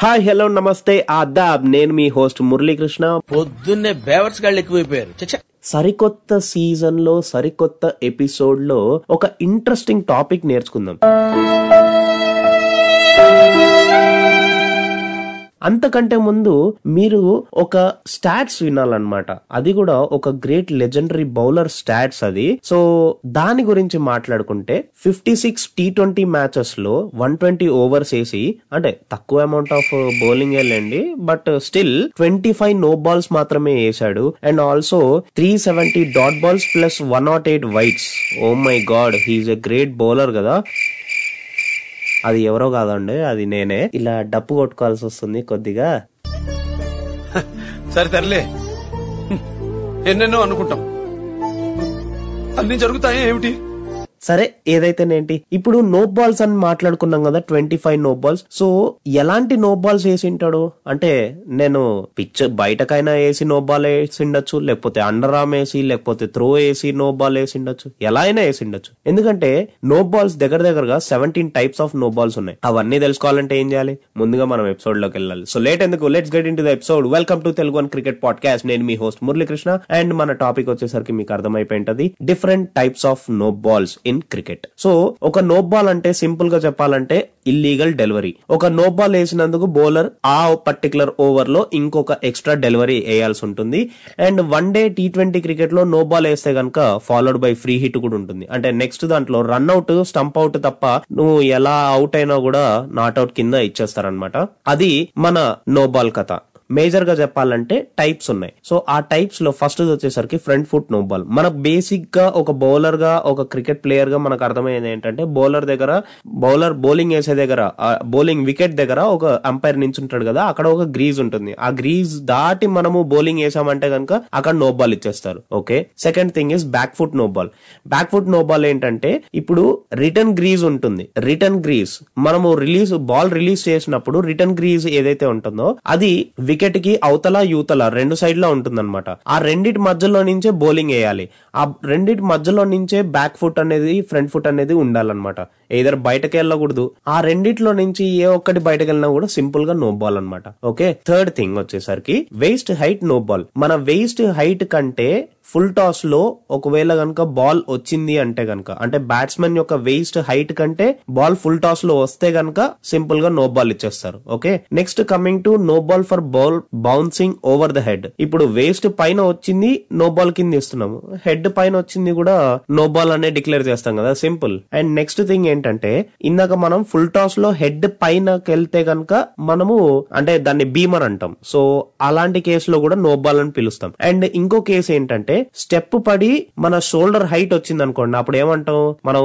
Hi hello నమస్తే ఆదాబ్. నేను మీ హోస్ట్ మురళీకృష్ణ. పొద్దున్నే బేవర్స్ గాళ్ళు ఎక్కువైపోయారు. సరికొత్త సీజన్లో సరికొత్త ఎపిసోడ్లో ఒక ఇంట్రెస్టింగ్ టాపిక్ నేర్చుకుందాం. అంతకంటే ముందు మీరు ఒక స్టాట్స్ వినాలన్నమాట. అది కూడా ఒక గ్రేట్ లెజెండరీ బౌలర్ స్టాట్స్ అది. సో దాని గురించి మాట్లాడుకుంటే ఫిఫ్టీ సిక్స్ టీ ట్వంటీ మ్యాచెస్లో వన్ ట్వంటీ ఓవర్స్ వేసి అంటే తక్కువ అమౌంట్ ఆఫ్ బౌలింగ్ వెళ్ళండి but still twenty five no balls మాత్రమే వేశాడు. And also three seventy dot balls plus one nought eight wides oh my god he's a great bowler కదా. అది ఎవరో కాదండి అది నేనే. ఇలా డప్పు కొట్టుకోవాల్సి వస్తుంది కొద్దిగా. సరే తరలే ఎన్నెన్నో అనుకుంటాం. అన్ని జరుగుతాయి ఏమిటి? సరే ఏదైతేనేంటి? ఇప్పుడు నో బాల్స్ అని మాట్లాడుకున్నాం కదా twenty five no balls. So ఎలాంటి నో బాల్స్ వేసి ఉంటాడు అంటే నేను పిచ్ బయటకైనా వేసి నో బాల్ వేసి ఉండొచ్చు లేకపోతే అండర్ ఆర్మ్ వేసి లేకపోతే త్రో వేసి నో బాల్ వేసి ఉండొచ్చు ఎలా అయినా వేసి ఉండొచ్చు ఎందుకంటే నో బాల్స్ దగ్గర దగ్గరగా seventeen types of no balls ఉన్నాయి. అవన్నీ తెలుసుకోవాలంటే ఏం చేయాలి? ముందుగా మనం ఎపిసోడ్లోకి వెళ్ళాలి. సో లేట్ ఎందుకు? Let's get into episode welcome to Telugu one cricket podcast నేను మీ హోస్ట్ మురళీకృష్ణ. అండ్ మన టాపిక్ వచ్చేసరికి మీకు అర్థమైపోయింటది different types of no balls. In cricket. So ఒక నో బాల్ అంటే సింపుల్గా చెప్పాలంటే ఇల్లీగల్ డెలివరీ. ఒక నో బాల్ వేసినందుకు బౌలర్ ఆ పర్టికులర్ ఓవర్లో ఇంకొక ఎక్స్ట్రా డెలివరీ వేయాల్సి ఉంటుంది. And one day T twenty క్రికెట్లో నో బాల్ వేస్తే గనక ఫాలోడ్ బై ఫ్రీ హిట్ కూడా ఉంటుంది. అంటే నెక్స్ట్ దాంట్లో రన్ అవుట్ స్టంప్ అవుట్ తప్ప నువ్వు ఎలా అవుట్ అయినా కూడా నాట్ అవుట్ కింద ఇచ్చేస్తారనమాట అది మన నో బాల్ కథ. మేజర్గా చెప్పాలంటే టైప్స్ ఉన్నాయి. సో ఆ టైప్స్లో ఫస్ట్ వచ్చేసరికి ఫ్రంట్ ఫుట్ నో బాల్ మన బేసిక్గా ఒక బౌలర్గా ఒక క్రికెట్ ప్లేయర్గా మనకు అర్థమయ్యేది ఏంటంటే బౌలర్ దగ్గర బౌలర్ బౌలింగ్ వేసే దగ్గర బౌలింగ్ వికెట్ దగ్గర ఒక అంపైర్ నించుంటాడు కదా అక్కడ ఒక గ్రీజ్ ఉంటుంది. ఆ గ్రీజ్ దాటి మనము బౌలింగ్ వేసామంటే కనుక అక్కడ నో బాల్ ఇచ్చేస్తారు. Okay second thing is back foot no ball back foot no ball ఏంటంటే ఇప్పుడు రిటర్న్ గ్రీజ్ ఉంటుంది. రిటర్న్ గ్రీజ్ మనము రిలీజ్ బాల్ రిలీజ్ చేసినప్పుడు రిటర్న్ గ్రీజ్ ఏదైతే ఉంటుందో అది వికెట్కి అవతల యూతల రెండు సైడ్లో ఉంటుంది ఆ రెండిటి మధ్యలో నుంచే బౌలింగ్ వేయాలి. ఆ రెండిటి మధ్యలో నుంచే బ్యాక్ ఫుట్ అనేది ఫ్రంట్ ఫుట్ అనేది ఉండాలన్నమాట. ఏదర్ బయటకు వెళ్ళకూడదు. ఆ రెండిట్లో నుంచి ఏ ఒక్కటి బయటకు వెళ్ళినా కూడా సింపుల్గా నో బాల్ అనమాట ఓకే థర్డ్ థింగ్ వచ్చేసరికి వేస్ట్ హైట్ నో బాల్ మన వేస్ట్ హైట్ కంటే ఫుల్ టాస్లో ఒకవేళ గనక బాల్ వచ్చింది అంటే గనక అంటే బ్యాట్స్మెన్ యొక్క వేస్ట్ హైట్ కంటే బాల్ ఫుల్ టాస్లో వస్తే గనక సింపుల్గా నో బాల్ ఇచ్చేస్తారు. Okay? Next coming to no ball for ball bouncing over the head. ఇప్పుడు వేస్ట్ పైన వచ్చింది నో బాల్ కింద ఇస్తున్నాము. హెడ్ పైన వచ్చింది కూడా నో బాల్ అనే డిక్లేర్ చేస్తాం కదా సింపుల్. అండ్ నెక్స్ట్ థింగ్ ఏంటంటే ఇందాక మనం ఫుల్ టాస్లో హెడ్ పైనకి వెళ్తే గనక మనము అంటే దాన్ని బీమర్ అంటాం. సో అలాంటి కేసులో కూడా నో బాల్ అని పిలుస్తాం. అండ్ ఇంకో కేసు ఏంటంటే స్టెప్ పడి మన షోల్డర్ హైట్ వచ్చింది అనుకోండి అప్పుడు ఏమంటాం? మనం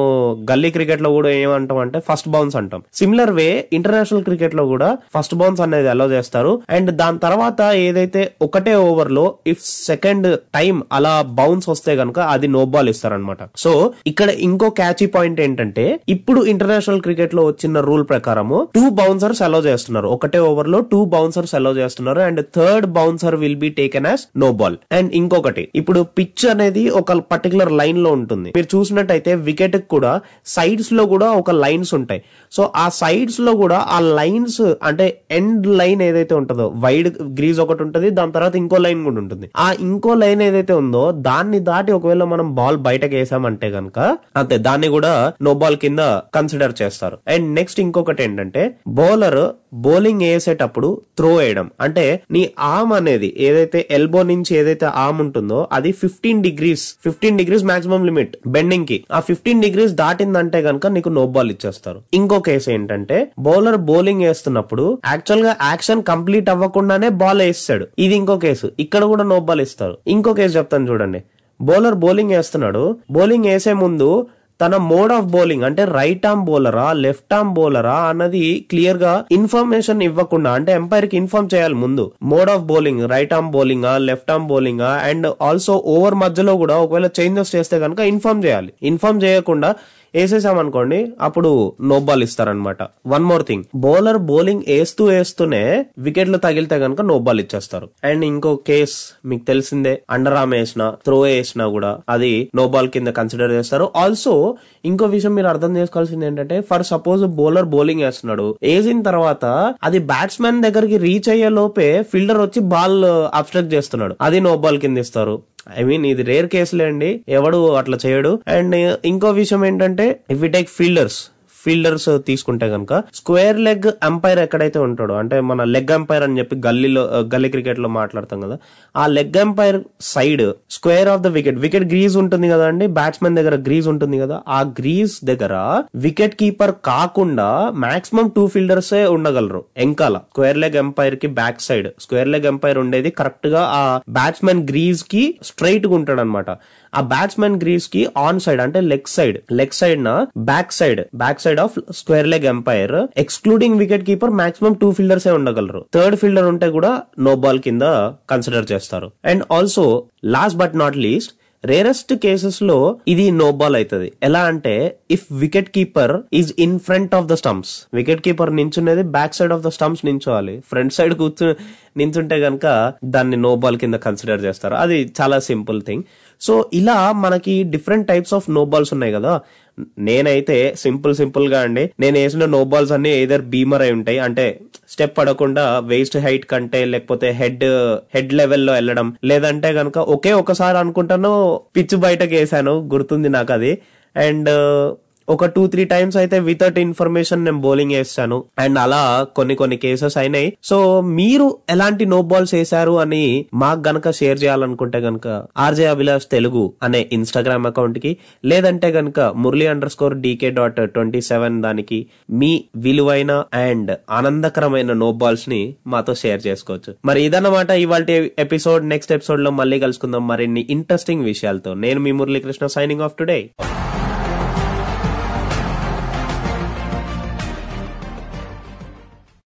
గల్లీ క్రికెట్లో కూడా ఏమంటాం అంటే ఫస్ట్ బౌన్స్ అంటాం. సిమిలర్ వే ఇంటర్నేషనల్ క్రికెట్లో కూడా ఫస్ట్ బౌన్స్ అనేది అలో చేస్తారు. అండ్ దాని తర్వాత ఏదైతే ఒకటే ఓవర్లో ఇఫ్ సెకండ్ టైం అలా బౌన్స్ వస్తే గనుక అది నో బాల్ ఇస్తారనమాట. సో ఇక్కడ ఇంకో క్యాచీ పాయింట్ ఏంటంటే ఇప్పుడు ఇంటర్నేషనల్ క్రికెట్లో వచ్చిన రూల్ ప్రకారము టూ బౌన్సర్స్ అలో చేస్తున్నారు. ఒకటే ఓవర్లో టూ బౌన్సర్స్ అలో చేస్తున్నారు. And third bouncer will be taken as no ball and ఇంకొకటి ఇప్పుడు పిచ్ అనేది ఒక పర్టికులర్ లైన్లో ఉంటుంది. మీరు చూసినట్టయితే వికెట్ కూడా సైడ్స్లో కూడా ఒక లైన్స్ ఉంటాయి. సో ఆ సైడ్స్లో కూడా ఆ లైన్స్ అంటే ఎండ్ లైన్ ఏదైతే ఉంటుందో వైడ్ గ్రీజ్ ఒకటి ఉంటుంది దాని తర్వాత ఇంకో లైన్ కూడా ఉంటుంది. ఆ ఇంకో లైన్ ఏదైతే ఉందో దాన్ని దాటి ఒకవేళ మనం బాల్ బయటకు వేసామంటే గనక అంతే దాన్ని కూడా నో బాల్ కింద కన్సిడర్ చేస్తారు. అండ్ నెక్స్ట్ ఇంకొకటి ఏంటంటే బౌలర్ బౌలింగ్ వేసేటప్పుడు త్రో వేయడం. అంటే నీ ఆర్మ్ అనేది ఏదైతే ఎల్బో నుంచి ఏదైతే ఆర్మ్ ఉంటుందో అది fifteen degrees fifteen degrees maximum limit బెండింగ్కి. ఆ ఫిఫ్టీన్ డిగ్రీస్ దాటిందంటే గనక నీకు నో బాల్ ఇచ్చేస్తారు. ఇంకో కేసు ఏంటంటే బౌలర్ బౌలింగ్ వేస్తున్నప్పుడు యాక్చువల్గా యాక్షన్ కంప్లీట్ అవ్వకుండానే బాల్ వేస్తాడు. ఇది ఇంకో కేసు ఇక్కడ కూడా నో బాల్ ఇస్తారు. ఇంకో కేసు చెప్తాను చూడండి. బౌలర్ బౌలింగ్ వేస్తున్నాడు. బౌలింగ్ వేసే ముందు తన మోడ్ ఆఫ్ బౌలింగ్ అంటే రైట్ ఆర్మ్ బౌలరా లెఫ్ట్ ఆర్మ్ బౌలరా అన్నది క్లియర్గా ఇన్ఫర్మేషన్ ఇవ్వకుండా అంటే ఎంపైర్కి ఇన్ఫార్మ్ చేయాలి ముందు. Mode of bowling right arm bowling left arm bowling and also over మధ్యలో కూడా ఒకవేళ చేంజెస్ చేస్తే కనుక ఇన్ఫార్మ్ చేయాలి. ఇన్ఫార్మ్ చేయకుండా వేసేసామనుకోండి అప్పుడు నో బాల్ ఇస్తారనమాట. One more thing bowler bowling వేస్తూ వేస్తూనే వికెట్లు తగిలితే కనుక నో బాల్ ఇచ్చేస్తారు. అండ్ ఇంకో కేస్ మీకు తెలిసిందే అండర్ ఆర్మ్ వేసిన త్రో వేసినా కూడా అది నో బాల్ కింద కన్సిడర్ చేస్తారు. ఆల్సో ఇంకో విషయం మీరు అర్థం చేసుకోవాల్సింది ఏంటంటే ఫర్ సపోజ్ బౌలర్ బౌలింగ్ వేస్తున్నాడు వేసిన తర్వాత అది బ్యాట్స్మెన్ దగ్గరికి రీచ్ అయ్యే లోపే ఫీల్డర్ వచ్చి బాల్ అబ్స్ట్రక్ట్ చేస్తున్నాడు. అది నో బాల్ కింద ఇస్తారు. ఐ మీన్ ఇది రేర్ కేసులే అండి. ఎవడు అట్లా చేయడు. అండ్ ఇంకో విషయం ఏంటంటే if you take fielders fielders తీసుకుంటే గనక స్క్వేర్ లెగ్ అంపైర్ ఎక్కడైతే ఉంటాడో అంటే మన లెగ్ అంపైర్ అని చెప్పి గల్లీలో గల్లీ క్రికెట్లో మాట్లాడతాం కదా ఆ leg umpire side square of the wicket wicket crease ఉంటుంది కదా అండి బ్యాట్స్మెన్ దగ్గర గ్రీజ్ ఉంటుంది కదా ఆ గ్రీజ్ దగ్గర వికెట్ కీపర్ కాకుండా మాక్సిమం టూ ఫీల్డర్స్ ఉండగలరు ఎంకాల square leg ఎంపైర్కి back side square leg umpire ఉండేది కరెక్ట్గా ఆ బ్యాట్స్మెన్ గ్రీజ్కి స్ట్రైట్గా ఉంటాడు అనమాట ఆ బ్యాట్స్మెన్ గ్రీస్కి ఆన్ సైడ్ అంటే లెగ్ సైడ్ లెగ్ సైడ్ నా back side back side of square leg umpire excluding wicket keeper maximum two fielders ఏ ఉండగలరు. థర్డ్ ఫీల్డర్ ఉంటే కూడా నో బాల్ కింద కన్సిడర్ చేస్తారు. And also last but not least rarest కేసెస్లో ఇది no ball అవుతుంది. ఎలా అంటే if wicket keeper is in front of the stumps wicket keeper నించునేది back side of the stumps నించోవాలి. Front side కూర్చు నించుంటే గనక దాన్ని నో బాల్ కింద కన్సిడర్ చేస్తారు. అది చాలా సింపుల్ థింగ్ సో ఇలా మనకి different types of no balls ఉన్నాయి కదా. నేనైతే సింపుల్ సింపుల్గా అండి. నేను వేసిన నో బాల్స్ అన్ని ఏదర్ బీమర్ అయి ఉంటాయి. అంటే స్టెప్ పడకుండా వేస్ట్ హైట్ కంటే లేకపోతే హెడ్ హెడ్ లెవెల్లో వెళ్ళడం. లేదంటే గనక ఒకే ఒకసారి అనుకుంటాను పిచ్ బయటకు వేసాను గుర్తుంది నాకు అది అండ్ ఒక టూ త్రీ టైమ్స్ అయితే వితౌట్ ఇన్ఫర్మేషన్ నేను బౌలింగ్ వేస్తాను అండ్ అలా కొన్ని కొన్ని కేసెస్ అయినాయి. సో మీరు ఎలాంటి నో బాల్స్ వేశారు అని మాకు గనక షేర్ చేయాలనుకుంటే గనక ఆర్జే అభిలాష్ తెలుగు అనే ఇన్స్టాగ్రామ్ అకౌంట్కి లేదంటే గనక Murali under score DK dot twenty seven దానికి మీ విలువైన అండ్ ఆనందకరమైన నో బాల్స్ని మాతో షేర్ చేసుకోవచ్చు. మరి ఇదన్నమాట ఇవాళ ఎపిసోడ్ నెక్స్ట్ ఎపిసోడ్లో మళ్ళీ కలుసుకుందాం. మరిన్ని ఇంట్రెస్టింగ్ విషయాలతో. నేను మీ మురళీకృష్ణ సైనింగ్ ఆఫ్ టుడే